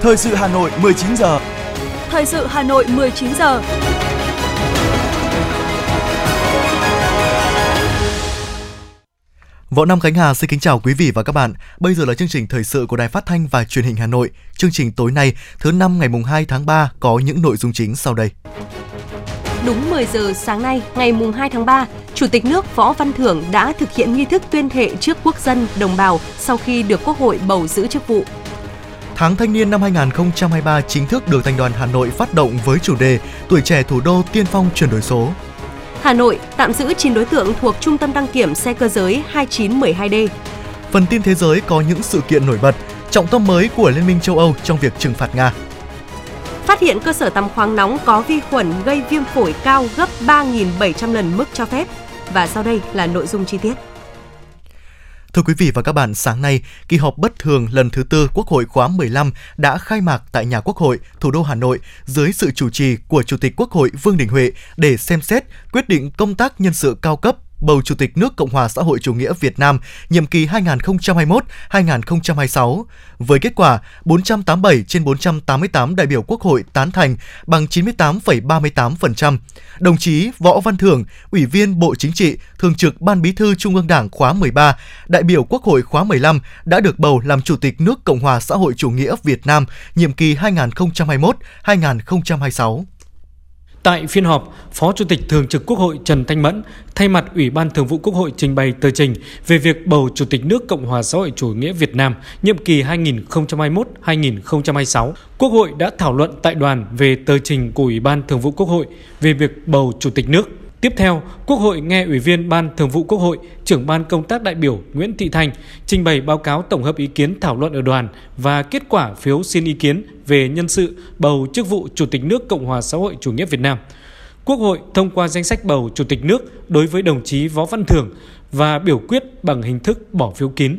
Thời sự Hà Nội 19 giờ. Thời sự Hà Nội 19 giờ. Võ Nam Khánh Hà xin kính chào quý vị và các bạn. Bây giờ là chương trình thời sự của Đài Phát thanh và Truyền hình Hà Nội. Chương trình tối nay, thứ năm ngày mùng 2 tháng 3 có những nội dung chính sau đây. Đúng 10 giờ sáng nay, ngày mùng 2 tháng 3, Chủ tịch nước Võ Văn Thưởng đã thực hiện nghi thức tuyên thệ trước quốc dân, đồng bào sau khi được Quốc hội bầu giữ chức vụ. Tháng thanh niên năm 2023 chính thức được Thành đoàn Hà Nội phát động với chủ đề Tuổi trẻ thủ đô tiên phong chuyển đổi số. Hà Nội tạm giữ 9 đối tượng thuộc Trung tâm đăng kiểm xe cơ giới 2912D. Phần tin thế giới có những sự kiện nổi bật, trọng tâm mới của Liên minh châu Âu trong việc trừng phạt Nga. Phát hiện cơ sở tắm khoáng nóng có vi khuẩn gây viêm phổi cao gấp 3.700 lần mức cho phép. Và sau đây là nội dung chi tiết. Thưa quý vị và các bạn, sáng nay, kỳ họp bất thường lần thứ tư Quốc hội khóa 15 đã khai mạc tại nhà Quốc hội, thủ đô Hà Nội dưới sự chủ trì của Chủ tịch Quốc hội Vương Đình Huệ để xem xét quyết định công tác nhân sự cao cấp bầu Chủ tịch nước Cộng hòa xã hội chủ nghĩa Việt Nam nhiệm kỳ 2021-2026. Với kết quả 487 trên 488 đại biểu Quốc hội tán thành bằng 98,38%. Đồng chí Võ Văn Thưởng, Ủy viên Bộ Chính trị, Thường trực Ban Bí thư Trung ương Đảng khóa 13, đại biểu Quốc hội khóa 15 đã được bầu làm Chủ tịch nước Cộng hòa xã hội chủ nghĩa Việt Nam nhiệm kỳ 2021-2026. Tại phiên họp, Phó Chủ tịch Thường trực Quốc hội Trần Thanh Mẫn thay mặt Ủy ban Thường vụ Quốc hội trình bày tờ trình về việc bầu Chủ tịch nước Cộng hòa xã hội chủ nghĩa Việt Nam nhiệm kỳ 2021-2026. Quốc hội đã thảo luận tại đoàn về tờ trình của Ủy ban Thường vụ Quốc hội về việc bầu Chủ tịch nước. Tiếp theo, Quốc hội nghe Ủy viên Ban Thường vụ Quốc hội, trưởng Ban Công tác đại biểu Nguyễn Thị Thanh trình bày báo cáo tổng hợp ý kiến thảo luận ở đoàn và kết quả phiếu xin ý kiến về nhân sự bầu chức vụ Chủ tịch nước Cộng hòa xã hội chủ nghĩa Việt Nam. Quốc hội thông qua danh sách bầu Chủ tịch nước đối với đồng chí Võ Văn Thưởng và biểu quyết bằng hình thức bỏ phiếu kín.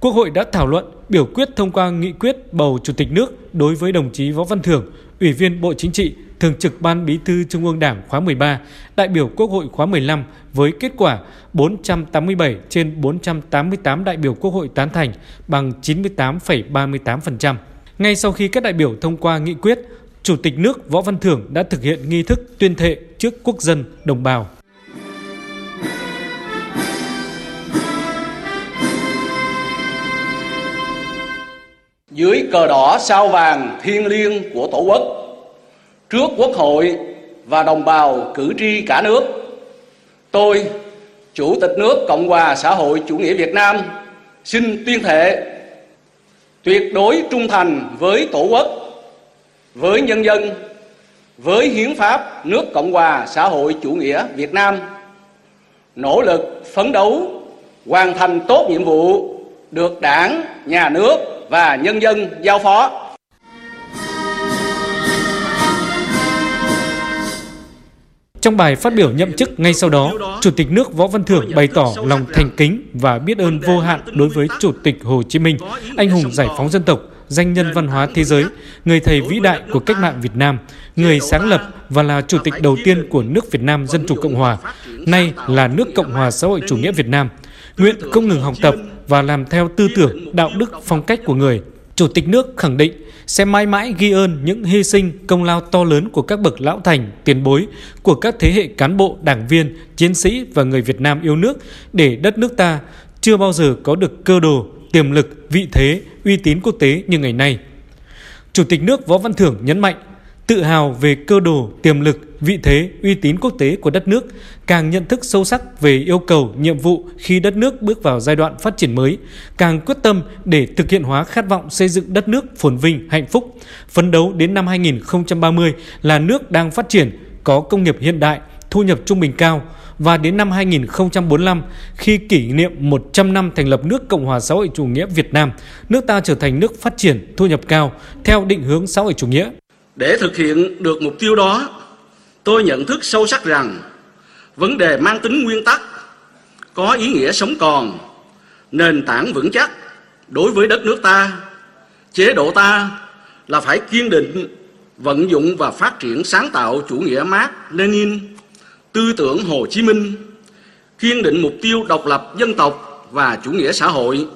Quốc hội đã thảo luận, biểu quyết thông qua nghị quyết bầu Chủ tịch nước đối với đồng chí Võ Văn Thưởng, Ủy viên Bộ Chính trị, Thường trực Ban Bí thư Trung ương Đảng khóa 13, đại biểu Quốc hội khóa 15 với kết quả 487 trên 488 đại biểu Quốc hội tán thành bằng 98,38%. Ngay sau khi các đại biểu thông qua nghị quyết, Chủ tịch nước Võ Văn Thưởng đã thực hiện nghi thức tuyên thệ trước quốc dân đồng bào. Dưới cờ đỏ sao vàng thiêng liêng của Tổ quốc, trước Quốc hội và đồng bào cử tri cả nước, tôi, Chủ tịch nước Cộng hòa xã hội chủ nghĩa Việt Nam, xin tuyên thệ tuyệt đối trung thành với Tổ quốc, với nhân dân, với hiến pháp nước Cộng hòa xã hội chủ nghĩa Việt Nam, nỗ lực phấn đấu hoàn thành tốt nhiệm vụ được Đảng, Nhà nước và nhân dân giao phó. Trong bài phát biểu nhậm chức ngay sau đó, Chủ tịch nước Võ Văn Thưởng bày tỏ lòng thành kính và biết ơn vô hạn đối với Chủ tịch Hồ Chí Minh, anh hùng giải phóng dân tộc, danh nhân văn hóa thế giới, người thầy vĩ đại của cách mạng Việt Nam, người sáng lập và là chủ tịch đầu tiên của nước Việt Nam Dân Chủ Cộng Hòa, nay là nước Cộng Hòa xã hội chủ nghĩa Việt Nam. Nguyện không ngừng học tập và làm theo tư tưởng, đạo đức, phong cách của người. Chủ tịch nước khẳng định sẽ mãi mãi ghi ơn những hy sinh, công lao to lớn của các bậc lão thành, tiền bối, của các thế hệ cán bộ, đảng viên, chiến sĩ và người Việt Nam yêu nước để đất nước ta chưa bao giờ có được cơ đồ, tiềm lực, vị thế, uy tín quốc tế như ngày nay. Chủ tịch nước Võ Văn Thưởng nhấn mạnh, tự hào về cơ đồ, tiềm lực, vị thế, uy tín quốc tế của đất nước, càng nhận thức sâu sắc về yêu cầu, nhiệm vụ khi đất nước bước vào giai đoạn phát triển mới, càng quyết tâm để thực hiện hóa khát vọng xây dựng đất nước phồn vinh, hạnh phúc, phấn đấu đến năm 2030 là nước đang phát triển, có công nghiệp hiện đại, thu nhập trung bình cao, và đến năm 2045 khi kỷ niệm 100 năm thành lập nước Cộng hòa xã hội chủ nghĩa Việt Nam, nước ta trở thành nước phát triển, thu nhập cao theo định hướng xã hội chủ nghĩa. Để thực hiện được mục tiêu đó, tôi nhận thức sâu sắc rằng vấn đề mang tính nguyên tắc, có ý nghĩa sống còn, nền tảng vững chắc đối với đất nước ta, chế độ ta là phải kiên định vận dụng và phát triển sáng tạo chủ nghĩa Mark Lenin, tư tưởng Hồ Chí Minh, kiên định mục tiêu độc lập dân tộc và chủ nghĩa xã hội,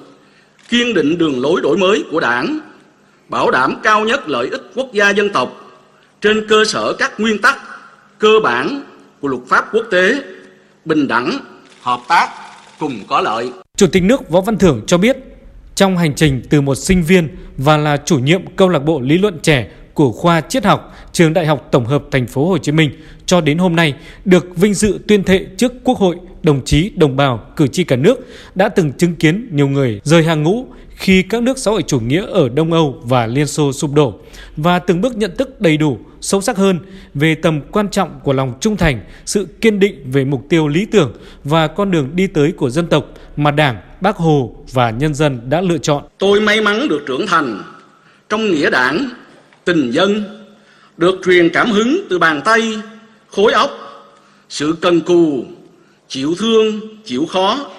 kiên định đường lối đổi mới của Đảng, bảo đảm cao nhất lợi ích quốc gia dân tộc trên cơ sở các nguyên tắc cơ bản của luật pháp quốc tế, bình đẳng, hợp tác cùng có lợi. Chủ tịch nước Võ Văn Thưởng cho biết, trong hành trình từ một sinh viên và là chủ nhiệm câu lạc bộ lý luận trẻ của khoa triết học trường Đại học Tổng hợp Thành phố Hồ Chí Minh cho đến hôm nay được vinh dự tuyên thệ trước Quốc hội, đồng chí, đồng bào, cử tri cả nước đã từng chứng kiến nhiều người rời hàng ngũ khi các nước xã hội chủ nghĩa ở Đông Âu và Liên Xô sụp đổ và từng bước nhận thức đầy đủ, sâu sắc hơn về tầm quan trọng của lòng trung thành, sự kiên định về mục tiêu lý tưởng và con đường đi tới của dân tộc mà Đảng, Bác Hồ và nhân dân đã lựa chọn. Tôi may mắn được trưởng thành trong nghĩa đảng, tình dân, được truyền cảm hứng từ bàn tay, khối óc, sự cần cù, chịu thương, chịu khó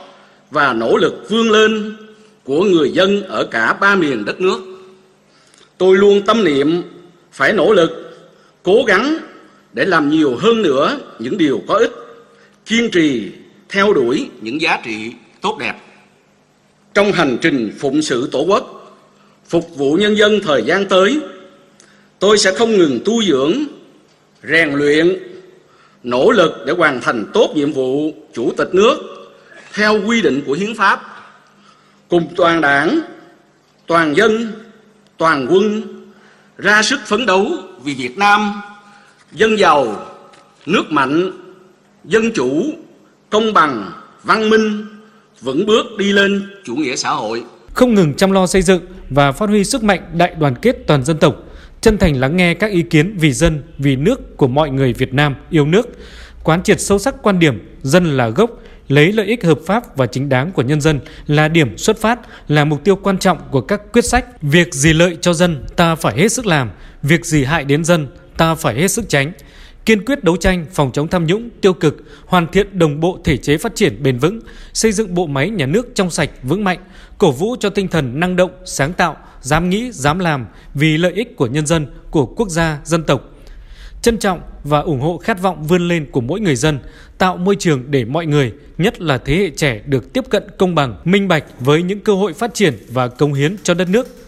và nỗ lực vươn lên của người dân ở cả ba miền đất nước. Tôi luôn tâm niệm phải nỗ lực, cố gắng để làm nhiều hơn nữa những điều có ích, kiên trì theo đuổi những giá trị tốt đẹp. Trong hành trình phụng sự Tổ quốc, phục vụ nhân dân thời gian tới, tôi sẽ không ngừng tu dưỡng, rèn luyện, nỗ lực để hoàn thành tốt nhiệm vụ chủ tịch nước theo quy định của hiến pháp cùng toàn đảng, toàn dân, toàn quân ra sức phấn đấu vì Việt Nam dân giàu, nước mạnh, dân chủ, công bằng, văn minh, vững bước đi lên chủ nghĩa xã hội. Không ngừng chăm lo xây dựng và phát huy sức mạnh đại đoàn kết toàn dân tộc, chân thành lắng nghe các ý kiến vì dân, vì nước của mọi người Việt Nam yêu nước, quán triệt sâu sắc quan điểm dân là gốc, lấy lợi ích hợp pháp và chính đáng của nhân dân là điểm xuất phát, là mục tiêu quan trọng của các quyết sách. Việc gì lợi cho dân ta phải hết sức làm, việc gì hại đến dân ta phải hết sức tránh. Kiên quyết đấu tranh phòng chống tham nhũng tiêu cực, hoàn thiện đồng bộ thể chế phát triển bền vững, xây dựng bộ máy nhà nước trong sạch vững mạnh, cổ vũ cho tinh thần năng động, sáng tạo, dám nghĩ, dám làm vì lợi ích của nhân dân, của quốc gia, dân tộc, trân trọng và ủng hộ khát vọng vươn lên của mỗi người dân, tạo môi trường để mọi người, nhất là thế hệ trẻ được tiếp cận công bằng, minh bạch với những cơ hội phát triển và cống hiến cho đất nước.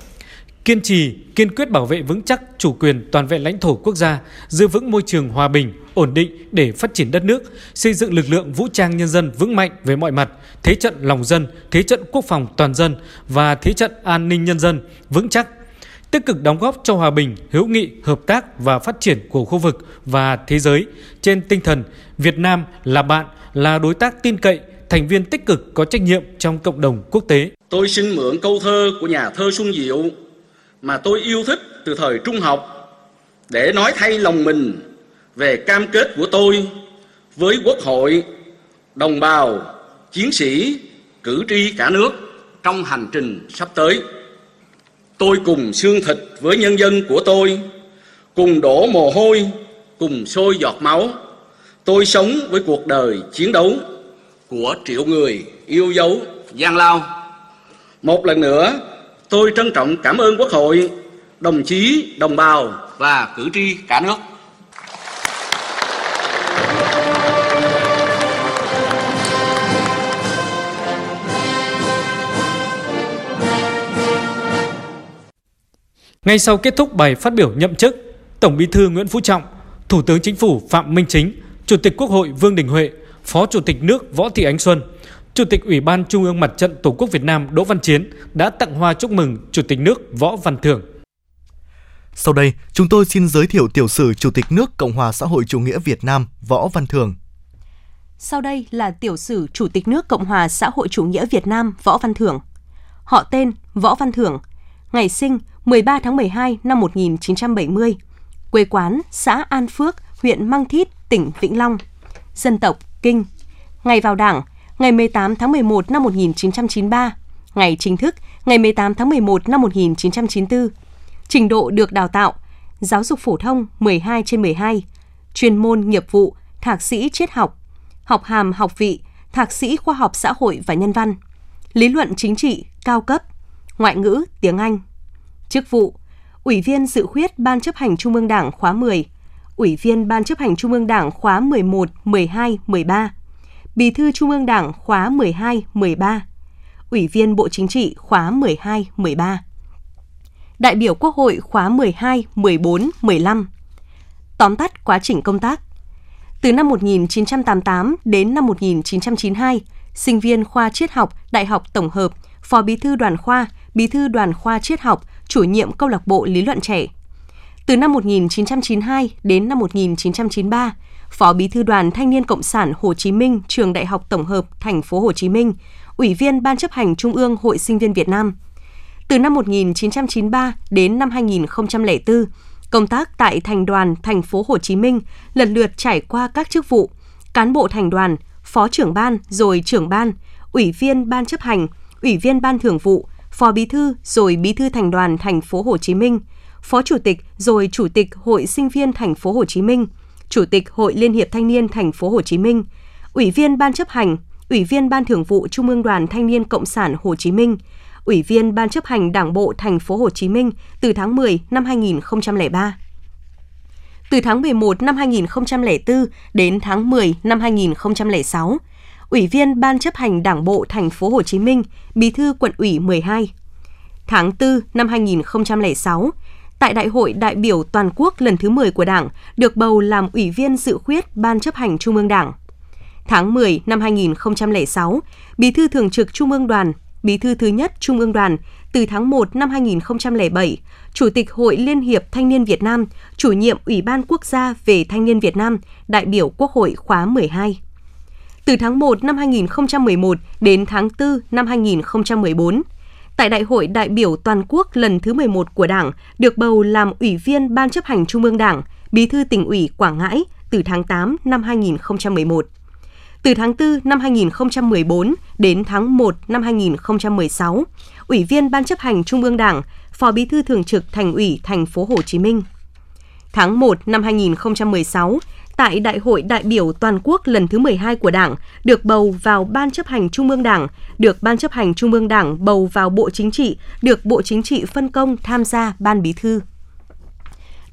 Kiên trì, kiên quyết bảo vệ vững chắc chủ quyền toàn vẹn lãnh thổ quốc gia, giữ vững môi trường hòa bình, ổn định để phát triển đất nước, xây dựng lực lượng vũ trang nhân dân vững mạnh về mọi mặt, thế trận lòng dân, thế trận quốc phòng toàn dân và thế trận an ninh nhân dân vững chắc tích cực đóng góp cho hòa bình, hữu nghị, hợp tác và phát triển của khu vực và thế giới trên tinh thần Việt Nam là bạn, là đối tác tin cậy, thành viên tích cực có trách nhiệm trong cộng đồng quốc tế. Tôi xin mượn câu thơ của nhà thơ Xuân Diệu mà tôi yêu thích từ thời trung học để nói thay lòng mình về cam kết của tôi với quốc hội, đồng bào, chiến sĩ, cử tri cả nước trong hành trình sắp tới. Tôi cùng xương thịt với nhân dân của tôi, cùng đổ mồ hôi, cùng sôi giọt máu. Tôi sống với cuộc đời chiến đấu của triệu người yêu dấu gian lao. Một lần nữa, tôi trân trọng cảm ơn Quốc hội, đồng chí, đồng bào và cử tri cả nước. Ngay sau kết thúc bài phát biểu nhậm chức, Tổng Bí thư Nguyễn Phú Trọng, Thủ tướng Chính phủ Phạm Minh Chính, Chủ tịch Quốc hội Vương Đình Huệ, Phó Chủ tịch nước Võ Thị Ánh Xuân, Chủ tịch Ủy ban Trung ương Mặt trận Tổ quốc Việt Nam Đỗ Văn Chiến đã tặng hoa chúc mừng Chủ tịch nước Võ Văn Thưởng. Sau đây, chúng tôi xin giới thiệu tiểu sử Chủ tịch nước Cộng hòa xã hội chủ nghĩa Việt Nam Võ Văn Thưởng. Sau đây là tiểu sử Chủ tịch nước Cộng hòa xã hội chủ nghĩa Việt Nam Võ Văn Thưởng. Họ tên Võ Văn Thưởng, ngày sinh 13 tháng 12 năm 1970, quê quán xã An Phước, huyện Măng Thít, tỉnh Vĩnh Long. Dân tộc Kinh. Ngày vào Đảng, ngày 18 tháng 11 năm 1993, ngày chính thức, ngày 18 tháng 11 năm 1994. Trình độ được đào tạo, giáo dục phổ thông 12 trên 12, chuyên môn nghiệp vụ, thạc sĩ triết học, học hàm học vị, thạc sĩ khoa học xã hội và nhân văn, lý luận chính trị cao cấp, ngoại ngữ tiếng Anh. Chức vụ Ủy viên dự khuyết Ban chấp hành Trung ương Đảng khóa 10, Ủy viên Ban chấp hành Trung ương Đảng khóa 11, 12, 13, Bí thư Trung ương Đảng khóa 12, 13, Ủy viên Bộ Chính trị khóa 12, 13. đại biểu Quốc hội khóa 12, 14, 15. Tóm tắt quá trình công tác. Từ năm 1988 đến năm 1992, sinh viên khoa triết học Đại học Tổng hợp, phó bí thư đoàn khoa, bí thư đoàn khoa triết học, chủ nhiệm câu lạc bộ lý luận trẻ. Từ năm 1992 đến năm 1993, phó bí thư đoàn Thanh niên Cộng sản Hồ Chí Minh, trường Đại học Tổng hợp Thành phố Hồ Chí Minh, ủy viên Ban chấp hành Trung ương Hội Sinh viên Việt Nam. Từ năm 1993 đến năm 2004, công tác tại thành đoàn Thành phố Hồ Chí Minh lần lượt trải qua các chức vụ cán bộ thành đoàn, phó trưởng ban rồi trưởng ban, ủy viên ban chấp hành, ủy viên ban thường vụ, phó bí thư rồi bí thư thành đoàn Thành phố Hồ Chí Minh, phó chủ tịch rồi chủ tịch Hội Sinh viên Thành phố Hồ Chí Minh, chủ tịch Hội Liên hiệp Thanh niên Thành phố Hồ Chí Minh, ủy viên ban chấp hành, ủy viên ban thường vụ Trung ương Đoàn Thanh niên Cộng sản Hồ Chí Minh, ủy viên ban chấp hành Đảng bộ Thành phố Hồ Chí Minh từ tháng 10 năm 2003. Từ tháng 11 năm 2004 đến tháng 10 năm 2006, Ủy viên Ban chấp hành Đảng bộ Thành phố Hồ Chí Minh, Bí thư Quận ủy 12. Tháng 4 năm 2006, tại Đại hội đại biểu toàn quốc lần thứ 10 của Đảng, được bầu làm Ủy viên dự khuyết Ban chấp hành Trung ương Đảng. Tháng 10 năm 2006, Bí thư Thường trực Trung ương Đoàn, Bí thư thứ nhất Trung ương Đoàn, từ tháng 1 năm 2007, Chủ tịch Hội Liên hiệp Thanh niên Việt Nam, chủ nhiệm Ủy ban Quốc gia về Thanh niên Việt Nam, đại biểu Quốc hội khóa 12. Từ tháng 1 năm 2011 đến tháng 4 năm 2014, tại Đại hội đại biểu toàn quốc lần thứ 11 của Đảng, được bầu làm Ủy viên Ban chấp hành Trung ương Đảng, Bí thư tỉnh ủy Quảng Ngãi từ tháng 8 năm 2011. Từ tháng 4 năm 2014 đến tháng 1 năm 2016, Ủy viên Ban chấp hành Trung ương Đảng, Phó Bí thư Thường trực Thành ủy Thành phố Hồ Chí Minh. Tháng 1 năm 2016, tại Đại hội đại biểu toàn quốc lần thứ 12 của Đảng, được bầu vào Ban chấp hành Trung ương Đảng, được Ban chấp hành Trung ương Đảng bầu vào Bộ Chính trị, được Bộ Chính trị phân công tham gia Ban Bí thư.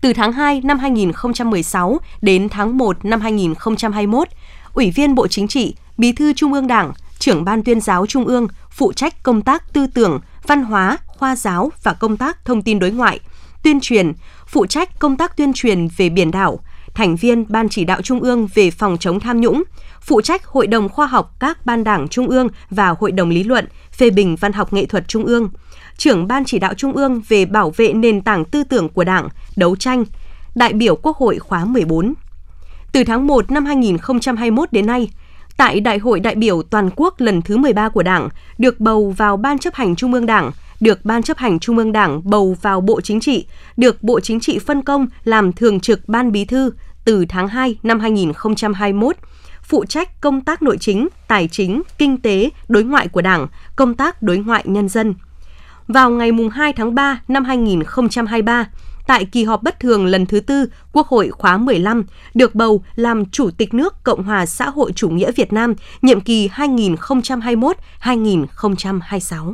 Từ tháng 2 năm 2016 đến tháng 1 năm 2021, Ủy viên Bộ Chính trị, Bí thư Trung ương Đảng, trưởng Ban tuyên giáo Trung ương, phụ trách công tác tư tưởng, văn hóa, khoa giáo và công tác thông tin đối ngoại, tuyên truyền, phụ trách công tác tuyên truyền về biển đảo, thành viên Ban chỉ đạo Trung ương về phòng chống tham nhũng, phụ trách Hội đồng khoa học các ban đảng Trung ương và Hội đồng lý luận, phê bình văn học nghệ thuật Trung ương, trưởng Ban chỉ đạo Trung ương về bảo vệ nền tảng tư tưởng của Đảng, đấu tranh, đại biểu Quốc hội khóa 14. Từ tháng 1 năm 2021 đến nay, tại Đại hội đại biểu toàn quốc lần thứ 13 của Đảng, được bầu vào Ban chấp hành Trung ương Đảng, được Ban chấp hành Trung ương Đảng bầu vào Bộ Chính trị, được Bộ Chính trị phân công làm thường trực Ban Bí thư từ tháng 2 năm 2021, phụ trách công tác nội chính, tài chính, kinh tế, đối ngoại của Đảng, công tác đối ngoại nhân dân. Vào ngày 2 tháng 3 năm 2023, tại kỳ họp bất thường lần thứ tư Quốc hội khóa 15, được bầu làm Chủ tịch nước Cộng hòa xã hội chủ nghĩa Việt Nam nhiệm kỳ 2021-2026.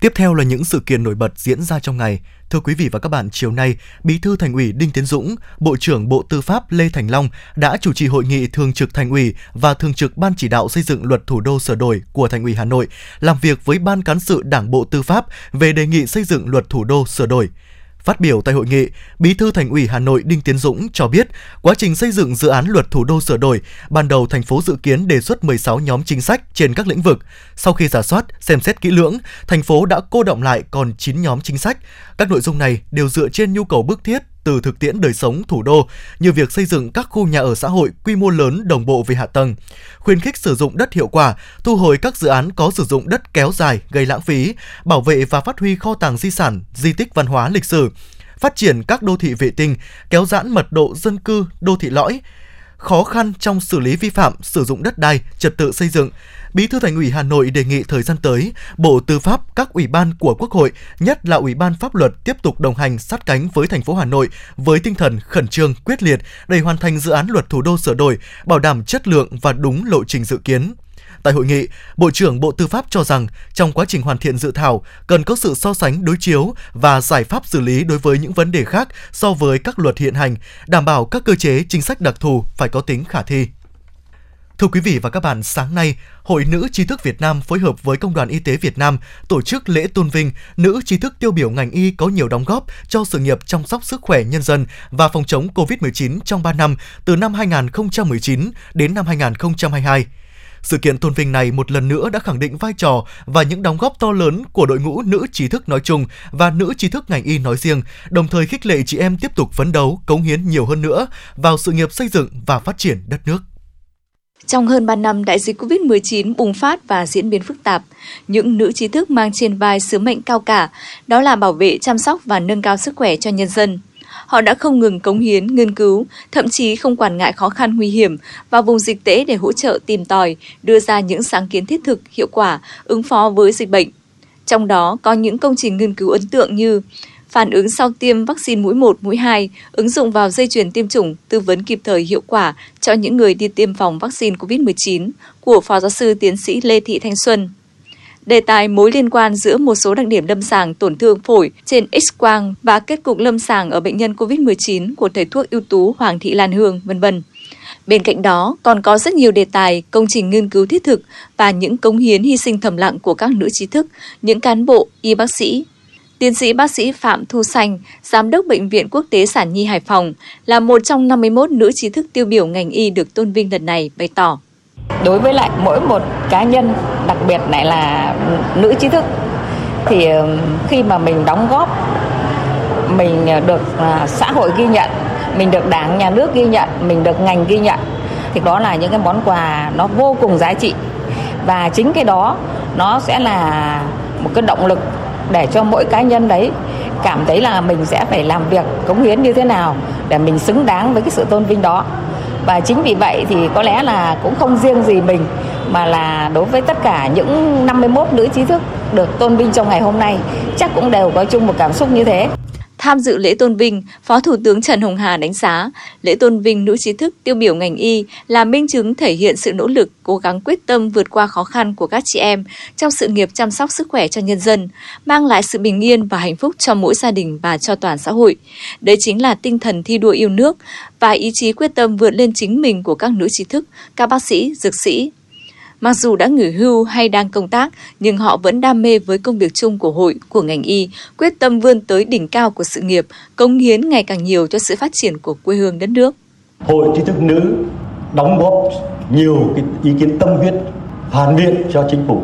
Tiếp theo là những sự kiện nổi bật diễn ra trong ngày. Thưa quý vị và các bạn, chiều nay, Bí thư Thành ủy Đinh Tiến Dũng, Bộ trưởng Bộ Tư pháp Lê Thành Long đã chủ trì hội nghị thường trực Thành ủy và thường trực Ban chỉ đạo xây dựng Luật Thủ đô sửa đổi của Thành ủy Hà Nội, làm việc với Ban cán sự Đảng Bộ Tư pháp về đề nghị xây dựng Luật Thủ đô sửa đổi. Phát biểu tại hội nghị, Bí thư Thành ủy Hà Nội Đinh Tiến Dũng cho biết, quá trình xây dựng dự án luật thủ đô sửa đổi, ban đầu thành phố dự kiến đề xuất 16 nhóm chính sách trên các lĩnh vực. Sau khi giả soát, xem xét kỹ lưỡng, thành phố đã cô động lại còn 9 nhóm chính sách. Các nội dung này đều dựa trên nhu cầu bức thiết từ thực tiễn đời sống thủ đô như việc xây dựng các khu nhà ở xã hội quy mô lớn đồng bộ về hạ tầng, khuyến khích sử dụng đất hiệu quả, thu hồi các dự án có sử dụng đất kéo dài gây lãng phí, bảo vệ và phát huy kho tàng di sản, di tích văn hóa lịch sử, phát triển các đô thị vệ tinh, kéo giãn mật độ dân cư, đô thị lõi, khó khăn trong xử lý vi phạm sử dụng đất đai, trật tự xây dựng, Bí thư Thành ủy Hà Nội đề nghị thời gian tới, Bộ Tư pháp, các ủy ban của Quốc hội, nhất là Ủy ban Pháp luật tiếp tục đồng hành sát cánh với thành phố Hà Nội với tinh thần khẩn trương, quyết liệt để hoàn thành dự án luật thủ đô sửa đổi, bảo đảm chất lượng và đúng lộ trình dự kiến. Tại hội nghị, Bộ trưởng Bộ Tư pháp cho rằng trong quá trình hoàn thiện dự thảo cần có sự so sánh đối chiếu và giải pháp xử lý đối với những vấn đề khác so với các luật hiện hành, đảm bảo các cơ chế chính sách đặc thù phải có tính khả thi. Thưa quý vị và các bạn, sáng nay, Hội Nữ trí thức Việt Nam phối hợp với Công đoàn Y tế Việt Nam tổ chức lễ tôn vinh nữ trí thức tiêu biểu ngành y có nhiều đóng góp cho sự nghiệp chăm sóc sức khỏe nhân dân và phòng chống COVID-19 trong 3 năm từ năm 2019 đến năm 2022. Sự kiện tôn vinh này một lần nữa đã khẳng định vai trò và những đóng góp to lớn của đội ngũ nữ trí thức nói chung và nữ trí thức ngành y nói riêng, đồng thời khích lệ chị em tiếp tục phấn đấu, cống hiến nhiều hơn nữa vào sự nghiệp xây dựng và phát triển đất nước. Trong hơn 3 năm đại dịch COVID-19 bùng phát và diễn biến phức tạp, những nữ trí thức mang trên vai sứ mệnh cao cả, đó là bảo vệ, chăm sóc và nâng cao sức khỏe cho nhân dân. Họ đã không ngừng cống hiến, nghiên cứu, thậm chí không quản ngại khó khăn nguy hiểm vào vùng dịch tễ để hỗ trợ tìm tòi, đưa ra những sáng kiến thiết thực, hiệu quả, ứng phó với dịch bệnh. Trong đó có những công trình nghiên cứu ấn tượng như phản ứng sau tiêm vaccine mũi 1, mũi 2, ứng dụng vào dây chuyền tiêm chủng, tư vấn kịp thời hiệu quả cho những người đi tiêm phòng vaccine COVID-19 của Phó Giáo sư Tiến sĩ Lê Thị Thanh Xuân. Đề tài mối liên quan giữa một số đặc điểm lâm sàng tổn thương phổi trên X-quang và kết cục lâm sàng ở bệnh nhân COVID-19 của thầy thuốc ưu tú Hoàng Thị Lan Hương, vân vân. Bên cạnh đó, còn có rất nhiều đề tài, công trình nghiên cứu thiết thực và những cống hiến hy sinh thầm lặng của các nữ trí thức, những cán bộ, y bác sĩ, Tiến sĩ bác sĩ Phạm Thu Xanh, Giám đốc Bệnh viện Quốc tế Sản Nhi Hải Phòng, là một trong 51 nữ trí thức tiêu biểu ngành y được tôn vinh lần này, bày tỏ. Đối với lại mỗi một cá nhân, đặc biệt lại là nữ trí thức, thì khi mà mình đóng góp, mình ờ, được à, xã hội ghi nhận, mình được đảng, nhà nước ghi nhận, mình được ngành ghi nhận, thì đó là những cái món quà nó vô cùng giá trị. Và chính cái đó nó sẽ là một cái động lực để cho mỗi cá nhân đấy cảm thấy là mình sẽ phải làm việc cống hiến như thế nào để mình xứng đáng với cái sự tôn vinh đó và chính vì vậy thì có lẽ là cũng không riêng gì mình, mà là đối với tất cả những 51 nữ trí thức được tôn vinh trong ngày hôm nay, chắc cũng đều có chung một cảm xúc như thế. Tham dự lễ tôn vinh, Phó Thủ tướng Trần Hồng Hà đánh giá lễ tôn vinh nữ trí thức tiêu biểu ngành y là minh chứng thể hiện sự nỗ lực, cố gắng quyết tâm vượt qua khó khăn của các chị em trong sự nghiệp chăm sóc sức khỏe cho nhân dân, mang lại sự bình yên và hạnh phúc cho mỗi gia đình và cho toàn xã hội. Đây chính là tinh thần thi đua yêu nước và ý chí quyết tâm vượt lên chính mình của các nữ trí thức, các bác sĩ, dược sĩ, Mặc dù đã nghỉ hưu hay đang công tác, nhưng họ vẫn đam mê với công việc chung của hội, của ngành y, quyết tâm vươn tới đỉnh cao của sự nghiệp, công hiến ngày càng nhiều cho sự phát triển của quê hương đất nước. Hội trí thức nữ đóng góp nhiều cái ý kiến tâm huyết, phản biện cho chính phủ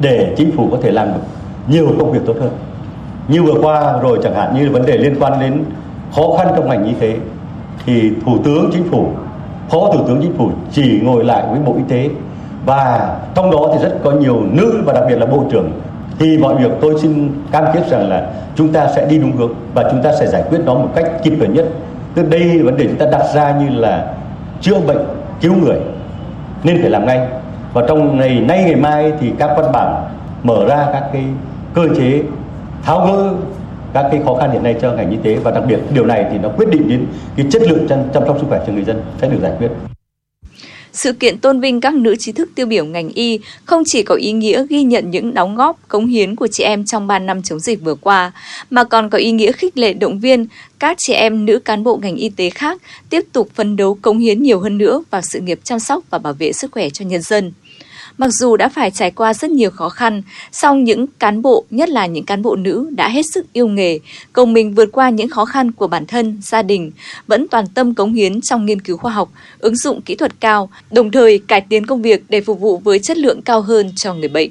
để chính phủ có thể làm được nhiều công việc tốt hơn. Như vừa qua rồi chẳng hạn như vấn đề liên quan đến khó khăn trong ngành y tế thì Thủ tướng Chính phủ, Phó Thủ tướng Chính phủ chỉ ngồi lại với Bộ Y tế và trong đó thì rất có nhiều nữ và đặc biệt là bộ trưởng. Thì mọi việc tôi xin cam kết rằng là chúng ta sẽ đi đúng hướng và chúng ta sẽ giải quyết nó một cách kịp thời nhất. Tức đây vấn đề chúng ta đặt ra như là chữa bệnh cứu người nên phải làm ngay. Và trong ngày nay ngày mai thì các văn bản mở ra các cái cơ chế tháo gỡ các cái khó khăn hiện nay cho ngành y tế. Và đặc biệt điều này thì nó quyết định đến cái chất lượng chăm, chăm sóc sức khỏe cho người dân sẽ được giải quyết. Sự kiện tôn vinh các nữ trí thức tiêu biểu ngành y không chỉ có ý nghĩa ghi nhận những đóng góp, cống hiến của chị em trong 3 năm chống dịch vừa qua, mà còn có ý nghĩa khích lệ động viên các chị em nữ cán bộ ngành y tế khác tiếp tục phấn đấu cống hiến nhiều hơn nữa vào sự nghiệp chăm sóc và bảo vệ sức khỏe cho nhân dân. Mặc dù đã phải trải qua rất nhiều khó khăn, song những cán bộ, nhất là những cán bộ nữ đã hết sức yêu nghề, cùng mình vượt qua những khó khăn của bản thân, gia đình, vẫn toàn tâm cống hiến trong nghiên cứu khoa học, ứng dụng kỹ thuật cao, đồng thời cải tiến công việc để phục vụ với chất lượng cao hơn cho người bệnh.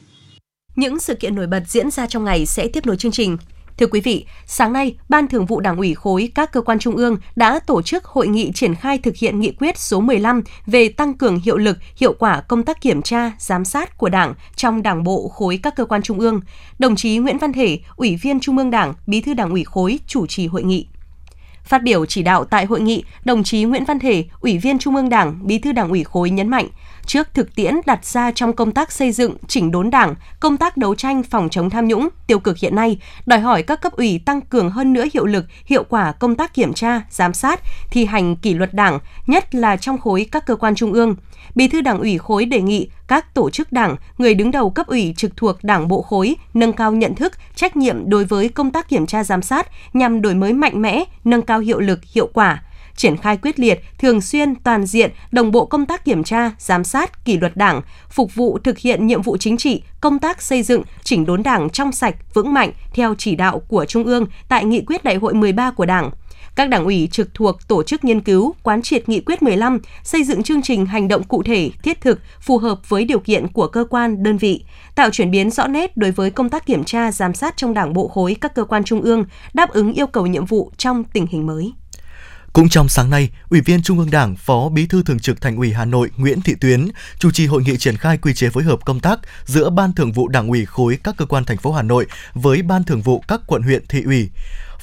Những sự kiện nổi bật diễn ra trong ngày sẽ tiếp nối chương trình. Thưa quý vị, sáng nay, Ban Thường vụ Đảng ủy khối các cơ quan trung ương đã tổ chức hội nghị triển khai thực hiện nghị quyết số 15 về tăng cường hiệu lực, hiệu quả công tác kiểm tra, giám sát của Đảng trong Đảng bộ khối các cơ quan trung ương. Đồng chí Nguyễn Văn Thể, Ủy viên Trung ương Đảng, Bí thư Đảng ủy khối chủ trì hội nghị. Phát biểu chỉ đạo tại hội nghị, đồng chí Nguyễn Văn Thể, Ủy viên Trung ương Đảng, Bí thư Đảng ủy khối nhấn mạnh, trước thực tiễn đặt ra trong công tác xây dựng, chỉnh đốn Đảng, công tác đấu tranh phòng chống tham nhũng, tiêu cực hiện nay, đòi hỏi các cấp ủy tăng cường hơn nữa hiệu lực, hiệu quả công tác kiểm tra, giám sát, thi hành kỷ luật Đảng, nhất là trong khối các cơ quan trung ương. Bí thư Đảng ủy khối đề nghị các tổ chức Đảng, người đứng đầu cấp ủy trực thuộc Đảng bộ khối nâng cao nhận thức, trách nhiệm đối với công tác kiểm tra giám sát nhằm đổi mới mạnh mẽ, nâng cao hiệu lực, hiệu quả triển khai quyết liệt, thường xuyên, toàn diện, đồng bộ công tác kiểm tra, giám sát, kỷ luật đảng, phục vụ thực hiện nhiệm vụ chính trị, công tác xây dựng, chỉnh đốn đảng trong sạch, vững mạnh theo chỉ đạo của Trung ương tại nghị quyết đại hội 13 của Đảng. Các đảng ủy trực thuộc tổ chức nghiên cứu, quán triệt nghị quyết 15, xây dựng chương trình hành động cụ thể, thiết thực, phù hợp với điều kiện của cơ quan, đơn vị, tạo chuyển biến rõ nét đối với công tác kiểm tra, giám sát trong đảng bộ khối các cơ quan trung ương, đáp ứng yêu cầu nhiệm vụ trong tình hình mới. Cũng trong sáng nay, Ủy viên Trung ương Đảng, Phó Bí thư Thường trực Thành ủy Hà Nội Nguyễn Thị Tuyến chủ trì hội nghị triển khai quy chế phối hợp công tác giữa Ban Thường vụ Đảng ủy khối các cơ quan thành phố Hà Nội với Ban Thường vụ các quận huyện thị ủy.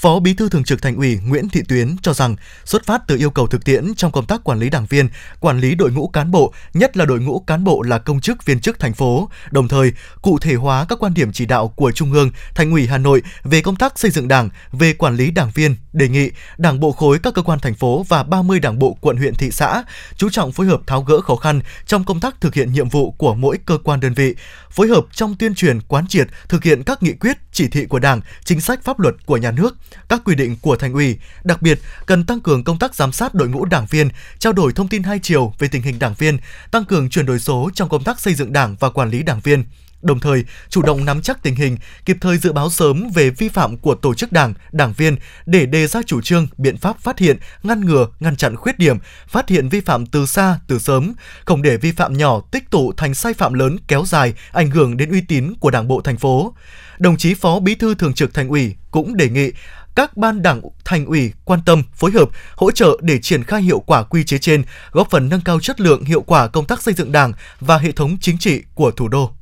Phó Bí thư Thường trực Thành ủy Nguyễn Thị Tuyến cho rằng, xuất phát từ yêu cầu thực tiễn trong công tác quản lý đảng viên, quản lý đội ngũ cán bộ, nhất là đội ngũ cán bộ là công chức viên chức thành phố, đồng thời cụ thể hóa các quan điểm chỉ đạo của Trung ương, Thành ủy Hà Nội về công tác xây dựng Đảng, về quản lý đảng viên, đề nghị Đảng bộ khối các cơ quan thành phố và 30 đảng bộ quận huyện thị xã chú trọng phối hợp tháo gỡ khó khăn trong công tác thực hiện nhiệm vụ của mỗi cơ quan đơn vị, phối hợp trong tuyên truyền quán triệt thực hiện các nghị quyết, chỉ thị của Đảng, chính sách pháp luật của nhà nước, các quy định của thành ủy, đặc biệt cần tăng cường công tác giám sát đội ngũ đảng viên, trao đổi thông tin hai chiều về tình hình đảng viên, tăng cường chuyển đổi số trong công tác xây dựng đảng và quản lý đảng viên đồng thời chủ động nắm chắc tình hình, kịp thời dự báo sớm về vi phạm của tổ chức đảng, đảng viên để đề ra chủ trương, biện pháp phát hiện, ngăn ngừa, ngăn chặn khuyết điểm, phát hiện vi phạm từ xa, từ sớm, không để vi phạm nhỏ tích tụ thành sai phạm lớn kéo dài, ảnh hưởng đến uy tín của Đảng bộ thành phố. Đồng chí Phó Bí thư Thường trực Thành ủy cũng đề nghị các ban đảng thành ủy quan tâm phối hợp hỗ trợ để triển khai hiệu quả quy chế trên, góp phần nâng cao chất lượng hiệu quả công tác xây dựng Đảng và hệ thống chính trị của thủ đô.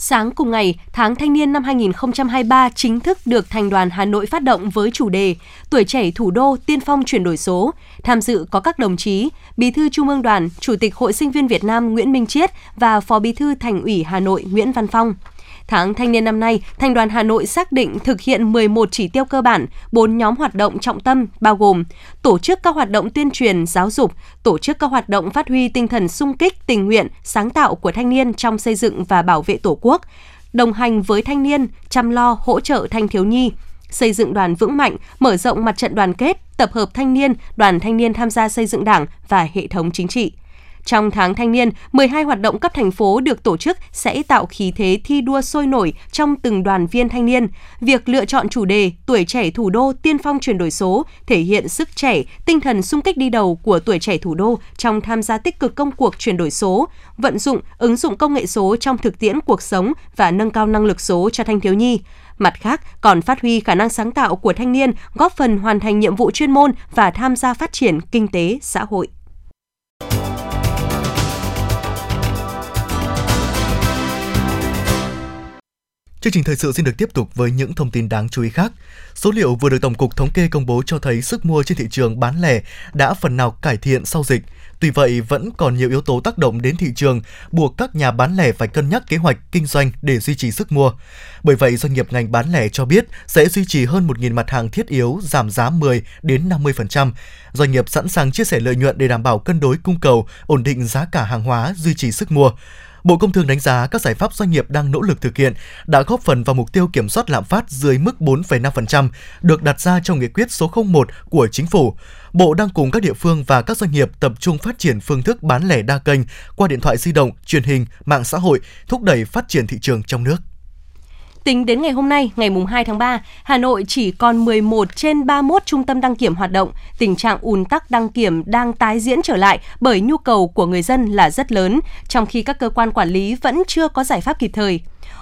Sáng cùng ngày, tháng thanh niên năm 2023 chính thức được Thành đoàn Hà Nội phát động với chủ đề Tuổi trẻ thủ đô tiên phong chuyển đổi số. Tham dự có các đồng chí Bí thư Trung ương Đoàn, Chủ tịch Hội sinh viên Việt Nam Nguyễn Minh Chiết và Phó Bí thư Thành ủy Hà Nội Nguyễn Văn Phong. Tháng thanh niên năm nay, Thành đoàn Hà Nội xác định thực hiện 11 chỉ tiêu cơ bản, 4 nhóm hoạt động trọng tâm bao gồm tổ chức các hoạt động tuyên truyền, giáo dục, tổ chức các hoạt động phát huy tinh thần sung kích, tình nguyện, sáng tạo của thanh niên trong xây dựng và bảo vệ Tổ quốc, đồng hành với thanh niên, chăm lo hỗ trợ thanh thiếu nhi, xây dựng đoàn vững mạnh, mở rộng mặt trận đoàn kết, tập hợp thanh niên, đoàn thanh niên tham gia xây dựng Đảng và hệ thống chính trị. Trong tháng thanh niên, 12 hoạt động cấp thành phố được tổ chức sẽ tạo khí thế thi đua sôi nổi trong từng đoàn viên thanh niên. Việc lựa chọn chủ đề Tuổi trẻ thủ đô tiên phong chuyển đổi số thể hiện sức trẻ, tinh thần sung kích đi đầu của tuổi trẻ thủ đô trong tham gia tích cực công cuộc chuyển đổi số, vận dụng, ứng dụng công nghệ số trong thực tiễn cuộc sống và nâng cao năng lực số cho thanh thiếu nhi. Mặt khác, còn phát huy khả năng sáng tạo của thanh niên, góp phần hoàn thành nhiệm vụ chuyên môn và tham gia phát triển kinh tế, xã hội. Chương trình thời sự xin được tiếp tục với những thông tin đáng chú ý khác. Số liệu vừa được Tổng cục Thống kê công bố cho thấy sức mua trên thị trường bán lẻ đã phần nào cải thiện sau dịch. Tuy vậy, vẫn còn nhiều yếu tố tác động đến thị trường, buộc các nhà bán lẻ phải cân nhắc kế hoạch kinh doanh để duy trì sức mua. Bởi vậy, doanh nghiệp ngành bán lẻ cho biết sẽ duy trì hơn 1.000 mặt hàng thiết yếu giảm giá 10 đến 50%. Doanh nghiệp sẵn sàng chia sẻ lợi nhuận để đảm bảo cân đối cung cầu, ổn định giá cả hàng hóa, duy trì sức mua. Bộ Công Thương đánh giá các giải pháp doanh nghiệp đang nỗ lực thực hiện đã góp phần vào mục tiêu kiểm soát lạm phát dưới mức 4,5% được đặt ra trong nghị quyết số 01 của chính phủ. Bộ đang cùng các địa phương và các doanh nghiệp tập trung phát triển phương thức bán lẻ đa kênh qua điện thoại di động, truyền hình, mạng xã hội, thúc đẩy phát triển thị trường trong nước. Tính đến ngày hôm nay, ngày 2 tháng 3, Hà Nội chỉ còn 11 trên 31 trung tâm đăng kiểm hoạt động. Tình trạng ùn tắc đăng kiểm đang tái diễn trở lại bởi nhu cầu của người dân là rất lớn, trong khi các cơ quan quản lý vẫn chưa có giải pháp kịp thời.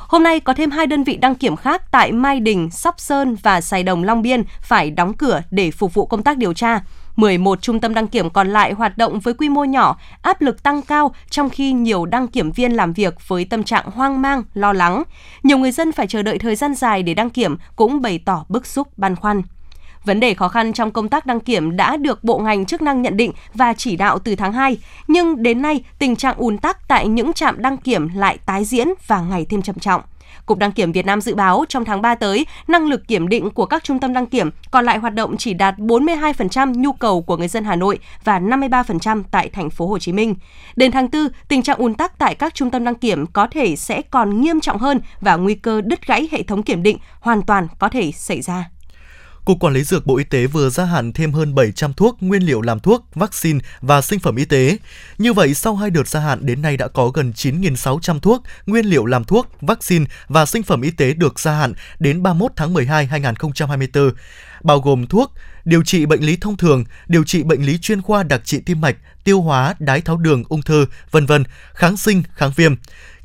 Hôm nay có thêm hai đơn vị đăng kiểm khác tại Mai Đình, Sóc Sơn và Sài Đồng Long Biên phải đóng cửa để phục vụ công tác điều tra. 11 trung tâm đăng kiểm còn lại hoạt động với quy mô nhỏ, áp lực tăng cao trong khi nhiều đăng kiểm viên làm việc với tâm trạng hoang mang, lo lắng. Nhiều người dân phải chờ đợi thời gian dài để đăng kiểm cũng bày tỏ bức xúc băn khoăn. Vấn đề khó khăn trong công tác đăng kiểm đã được bộ ngành chức năng nhận định và chỉ đạo từ tháng 2, nhưng đến nay tình trạng ùn tắc tại những trạm đăng kiểm lại tái diễn và ngày thêm trầm trọng. Cục Đăng kiểm Việt Nam dự báo trong tháng 3 tới, năng lực kiểm định của các trung tâm đăng kiểm còn lại hoạt động chỉ đạt 42% nhu cầu của người dân Hà Nội và 53% tại thành phố Hồ Chí Minh. Đến tháng 4, tình trạng ùn tắc tại các trung tâm đăng kiểm có thể sẽ còn nghiêm trọng hơn và nguy cơ đứt gãy hệ thống kiểm định hoàn toàn có thể xảy ra. Cục Quản lý Dược Bộ Y tế vừa gia hạn thêm hơn 700 thuốc, nguyên liệu làm thuốc, vaccine và sinh phẩm y tế. Như vậy, sau hai đợt gia hạn đến nay đã có gần 9.600 thuốc, nguyên liệu làm thuốc, vaccine và sinh phẩm y tế được gia hạn đến 31 tháng 12 2024, bao gồm thuốc, điều trị bệnh lý thông thường, điều trị bệnh lý chuyên khoa đặc trị tim mạch, tiêu hóa, đái tháo đường, ung thư, vân vân, kháng sinh, kháng viêm.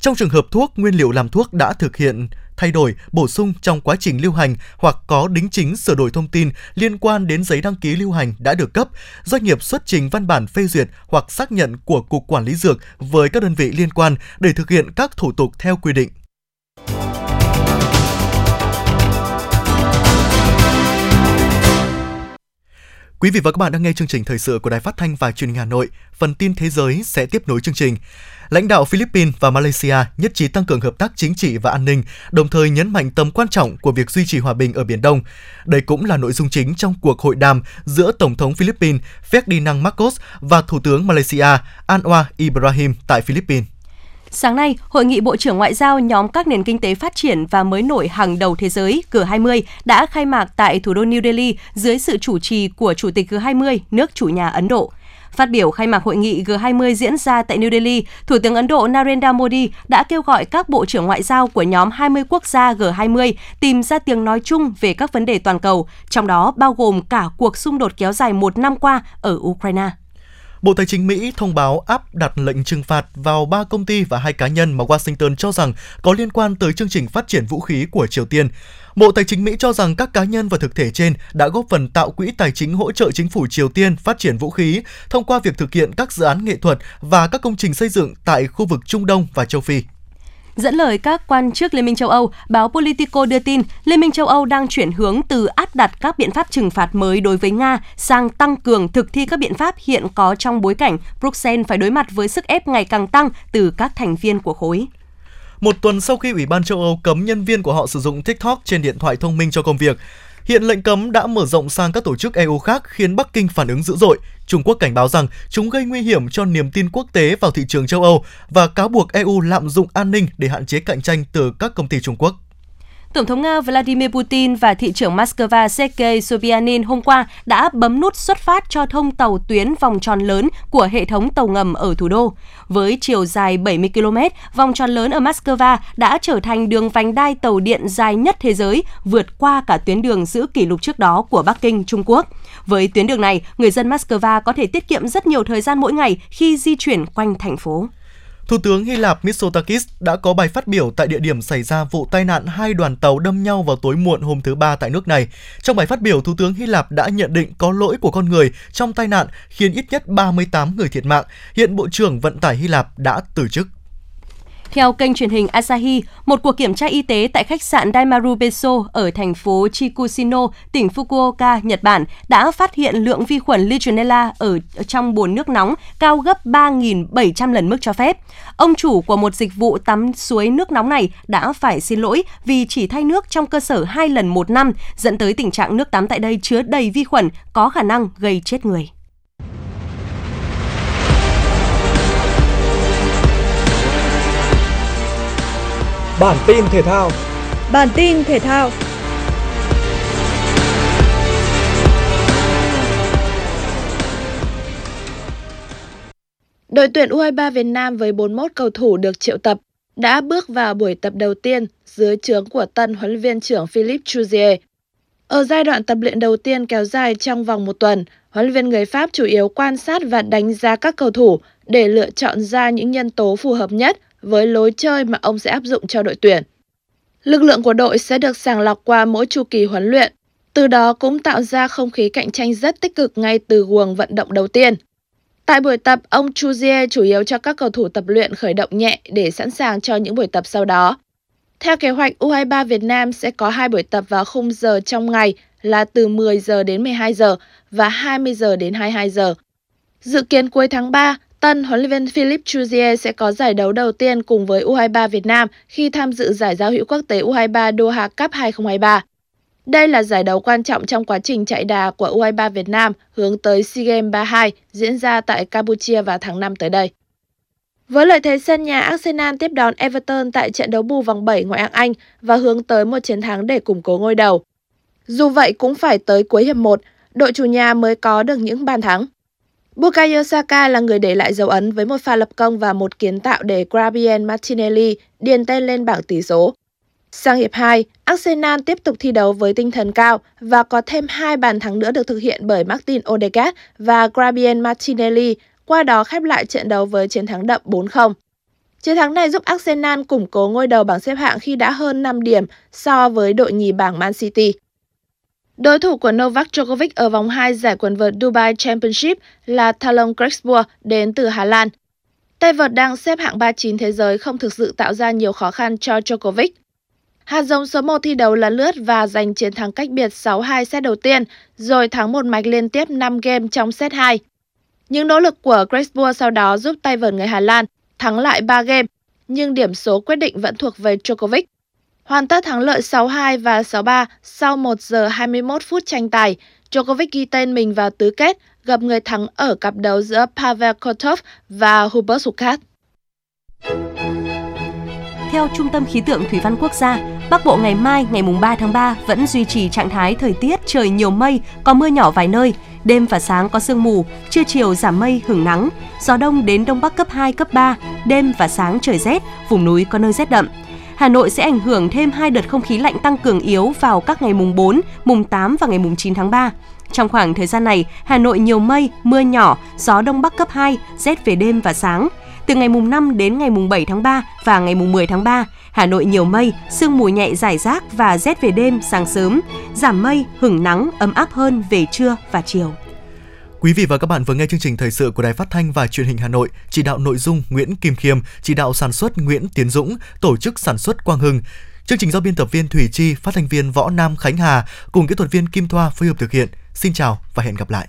Trong trường hợp thuốc, nguyên liệu làm thuốc đã thực hiện thay đổi, bổ sung trong quá trình lưu hành hoặc có đính chính sửa đổi thông tin liên quan đến giấy đăng ký lưu hành đã được cấp, doanh nghiệp xuất trình văn bản phê duyệt hoặc xác nhận của Cục Quản lý Dược với các đơn vị liên quan để thực hiện các thủ tục theo quy định. Quý vị và các bạn đang nghe chương trình thời sự của Đài Phát thanh và Truyền hình Hà Nội. Phần tin thế giới sẽ tiếp nối chương trình. Lãnh đạo Philippines và Malaysia nhất trí tăng cường hợp tác chính trị và an ninh, đồng thời nhấn mạnh tầm quan trọng của việc duy trì hòa bình ở Biển Đông. Đây cũng là nội dung chính trong cuộc hội đàm giữa Tổng thống Philippines Ferdinand Marcos và Thủ tướng Malaysia Anwar Ibrahim tại Philippines. Sáng nay, Hội nghị Bộ trưởng Ngoại giao nhóm các nền kinh tế phát triển và mới nổi hàng đầu thế giới G20 đã khai mạc tại thủ đô New Delhi dưới sự chủ trì của Chủ tịch G20, nước chủ nhà Ấn Độ. Phát biểu khai mạc hội nghị G20 diễn ra tại New Delhi, Thủ tướng Ấn Độ Narendra Modi đã kêu gọi các bộ trưởng ngoại giao của nhóm 20 quốc gia G20 tìm ra tiếng nói chung về các vấn đề toàn cầu, trong đó bao gồm cả cuộc xung đột kéo dài một năm qua ở Ukraine. Bộ Tài chính Mỹ thông báo áp đặt lệnh trừng phạt vào ba công ty và hai cá nhân mà Washington cho rằng có liên quan tới chương trình phát triển vũ khí của Triều Tiên. Bộ Tài chính Mỹ cho rằng các cá nhân và thực thể trên đã góp phần tạo quỹ tài chính hỗ trợ chính phủ Triều Tiên phát triển vũ khí thông qua việc thực hiện các dự án nghệ thuật và các công trình xây dựng tại khu vực Trung Đông và châu Phi. Dẫn lời các quan chức Liên minh châu Âu, báo Politico đưa tin Liên minh châu Âu đang chuyển hướng từ áp đặt các biện pháp trừng phạt mới đối với Nga sang tăng cường thực thi các biện pháp hiện có trong bối cảnh Bruxelles phải đối mặt với sức ép ngày càng tăng từ các thành viên của khối. Một tuần sau khi Ủy ban châu Âu cấm nhân viên của họ sử dụng TikTok trên điện thoại thông minh cho công việc, Hiện lệnh cấm đã mở rộng sang các tổ chức EU khác khiến Bắc Kinh phản ứng dữ dội. Trung Quốc cảnh báo rằng chúng gây nguy hiểm cho niềm tin quốc tế vào thị trường châu Âu và cáo buộc EU lạm dụng an ninh để hạn chế cạnh tranh từ các công ty Trung Quốc. Tổng thống Nga Vladimir Putin và thị trưởng Moscow Sergei Sobyanin hôm qua đã bấm nút xuất phát cho thông tàu tuyến vòng tròn lớn của hệ thống tàu ngầm ở thủ đô. Với chiều dài 70 km, vòng tròn lớn ở Moscow đã trở thành đường vành đai tàu điện dài nhất thế giới, vượt qua cả tuyến đường giữ kỷ lục trước đó của Bắc Kinh, Trung Quốc. Với tuyến đường này, người dân Moscow có thể tiết kiệm rất nhiều thời gian mỗi ngày khi di chuyển quanh thành phố. Thủ tướng Hy Lạp Mitsotakis đã có bài phát biểu tại địa điểm xảy ra vụ tai nạn hai đoàn tàu đâm nhau vào tối muộn hôm thứ Ba tại nước này. Trong bài phát biểu, Thủ tướng Hy Lạp đã nhận định có lỗi của con người trong tai nạn khiến ít nhất 38 người thiệt mạng. Hiện Bộ trưởng Vận tải Hy Lạp đã từ chức. Theo kênh truyền hình Asahi, một cuộc kiểm tra y tế tại khách sạn Daimaru Beso ở thành phố Chikushino, tỉnh Fukuoka, Nhật Bản đã phát hiện lượng vi khuẩn Legionella ở trong bồn nước nóng cao gấp 3.700 lần mức cho phép. Ông chủ của một dịch vụ tắm suối nước nóng này đã phải xin lỗi vì chỉ thay nước trong cơ sở hai lần một năm, dẫn tới tình trạng nước tắm tại đây chứa đầy vi khuẩn có khả năng gây chết người. Bản tin thể thao. Bản tin thể thao. Đội tuyển U23 Việt Nam với 41 cầu thủ được triệu tập đã bước vào buổi tập đầu tiên dưới trướng của tân huấn luyện viên trưởng Philippe Chuzier. Ở giai đoạn tập luyện đầu tiên kéo dài trong vòng một tuần, huấn luyện viên người Pháp chủ yếu quan sát và đánh giá các cầu thủ để lựa chọn ra những nhân tố phù hợp nhất với lối chơi mà ông sẽ áp dụng cho đội tuyển. Lực lượng của đội sẽ được sàng lọc qua mỗi chu kỳ huấn luyện, từ đó cũng tạo ra không khí cạnh tranh rất tích cực ngay từ guồng vận động đầu tiên. Tại buổi tập, ông Chuzier chủ yếu cho các cầu thủ tập luyện khởi động nhẹ để sẵn sàng cho những buổi tập sau đó. Theo kế hoạch, U23 Việt Nam sẽ có hai buổi tập vào khung giờ trong ngày là từ 10 giờ đến 12 giờ và 20 giờ đến 22 giờ. Dự kiến cuối tháng 3, tân huấn luyện viên Philippe Chuzier sẽ có giải đấu đầu tiên cùng với U23 Việt Nam khi tham dự giải giao hữu quốc tế U23 Doha Cup 2023. Đây là giải đấu quan trọng trong quá trình chạy đà của U23 Việt Nam hướng tới SEA Games 32 diễn ra tại Campuchia vào tháng 5 tới đây. Với lợi thế sân nhà, Arsenal tiếp đón Everton tại trận đấu bù vòng 7 ngoại hạng Anh và hướng tới một chiến thắng để củng cố ngôi đầu. Dù vậy cũng phải tới cuối hiệp 1, đội chủ nhà mới có được những bàn thắng. Bukayo Saka là người để lại dấu ấn với một pha lập công và một kiến tạo để Gabriel Martinelli điền tên lên bảng tỷ số. Sang hiệp 2, Arsenal tiếp tục thi đấu với tinh thần cao và có thêm hai bàn thắng nữa được thực hiện bởi Martin Odegaard và Gabriel Martinelli, qua đó khép lại trận đấu với chiến thắng đậm 4-0. Chiến thắng này giúp Arsenal củng cố ngôi đầu bảng xếp hạng khi đã hơn 5 điểm so với đội nhì bảng Man City. Đối thủ của Novak Djokovic ở vòng 2 giải quần vợt Dubai Championship là Talon Crespo đến từ Hà Lan. Tay vợt đang xếp hạng 39 thế giới không thực sự tạo ra nhiều khó khăn cho Djokovic. Hạt giống số 1 thi đấu lần lướt và giành chiến thắng cách biệt 6-2 set đầu tiên, rồi thắng một mạch liên tiếp 5 game trong set 2. Những nỗ lực của Crespo sau đó giúp tay vợt người Hà Lan thắng lại 3 game, nhưng điểm số quyết định vẫn thuộc về Djokovic. Hoàn tất thắng lợi 6-2 và 6-3 sau 1 giờ 21 phút tranh tài, Djokovic ghi tên mình vào tứ kết, gặp người thắng ở cặp đấu giữa Pavel Kotov và Hubert Hurkacz. Theo Trung tâm Khí tượng Thủy văn Quốc gia, Bắc Bộ ngày mai ngày 3 tháng 3 vẫn duy trì trạng thái thời tiết trời nhiều mây, có mưa nhỏ vài nơi, đêm và sáng có sương mù, trưa chiều giảm mây hưởng nắng, gió đông đến đông bắc cấp 2, cấp 3, đêm và sáng trời rét, vùng núi có nơi rét đậm. Hà Nội sẽ ảnh hưởng thêm hai đợt không khí lạnh tăng cường yếu vào các ngày mùng 4, mùng 8 và ngày mùng 9 tháng 3. Trong khoảng thời gian này, Hà Nội nhiều mây, mưa nhỏ, gió đông bắc cấp 2, rét về đêm và sáng. Từ ngày mùng 5 đến ngày mùng 7 tháng 3 và ngày mùng 10 tháng 3, Hà Nội nhiều mây, sương mù nhẹ rải rác và rét về đêm, sáng sớm. Giảm mây, hửng nắng, ấm áp hơn về trưa và chiều. Quý vị và các bạn vừa nghe chương trình thời sự của Đài Phát thanh và Truyền hình Hà Nội, chỉ đạo nội dung Nguyễn Kim Khiêm, chỉ đạo sản xuất Nguyễn Tiến Dũng, tổ chức sản xuất Quang Hưng. Chương trình do biên tập viên Thủy Chi, phát thanh viên Võ Nam Khánh Hà cùng kỹ thuật viên Kim Thoa phối hợp thực hiện. Xin chào và hẹn gặp lại.